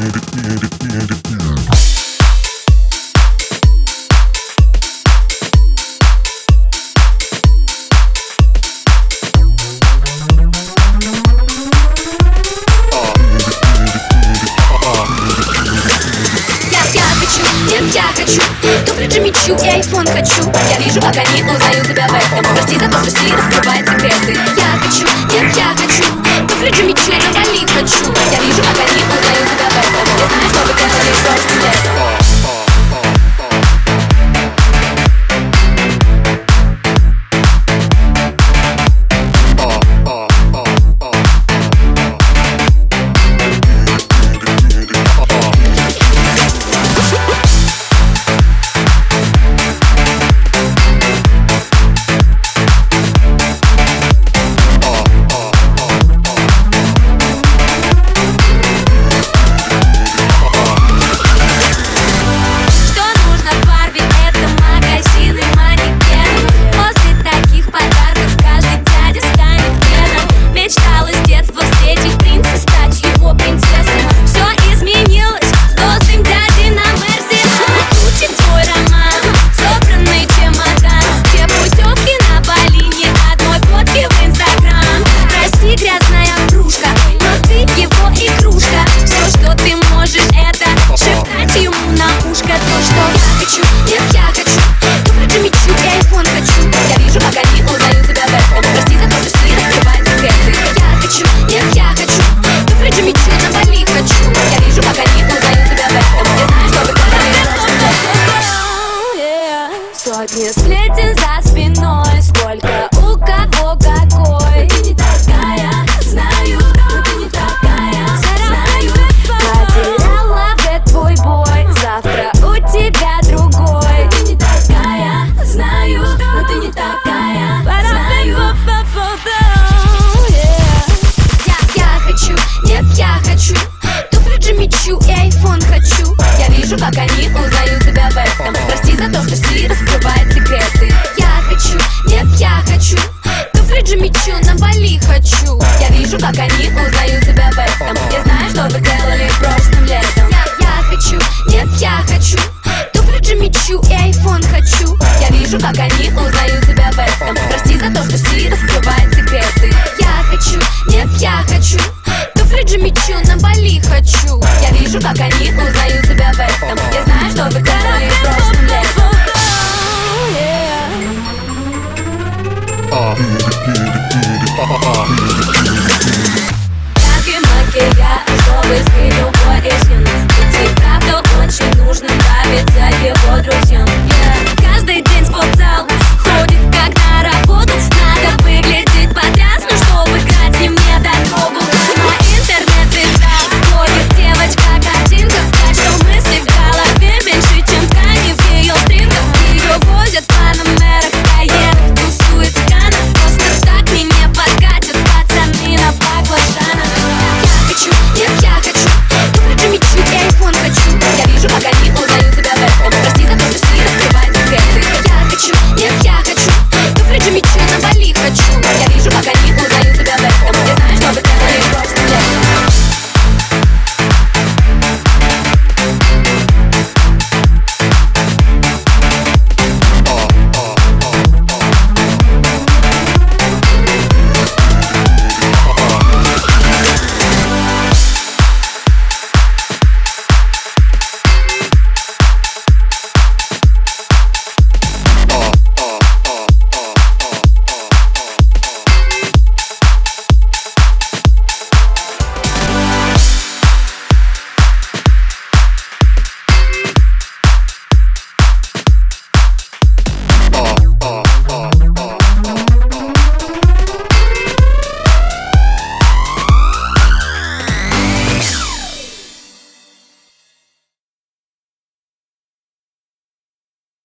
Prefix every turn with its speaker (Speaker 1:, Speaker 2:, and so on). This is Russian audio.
Speaker 1: Я хочу Я айфон хочу. Я вижу, пока не узнаю себя в этом. Прости, раскрывай секреты. Я хочу, нет, я хочу. Туфли Джимми Чу, на Бали хочу. Я вижу, как они узнают себя в этом. Я знаю,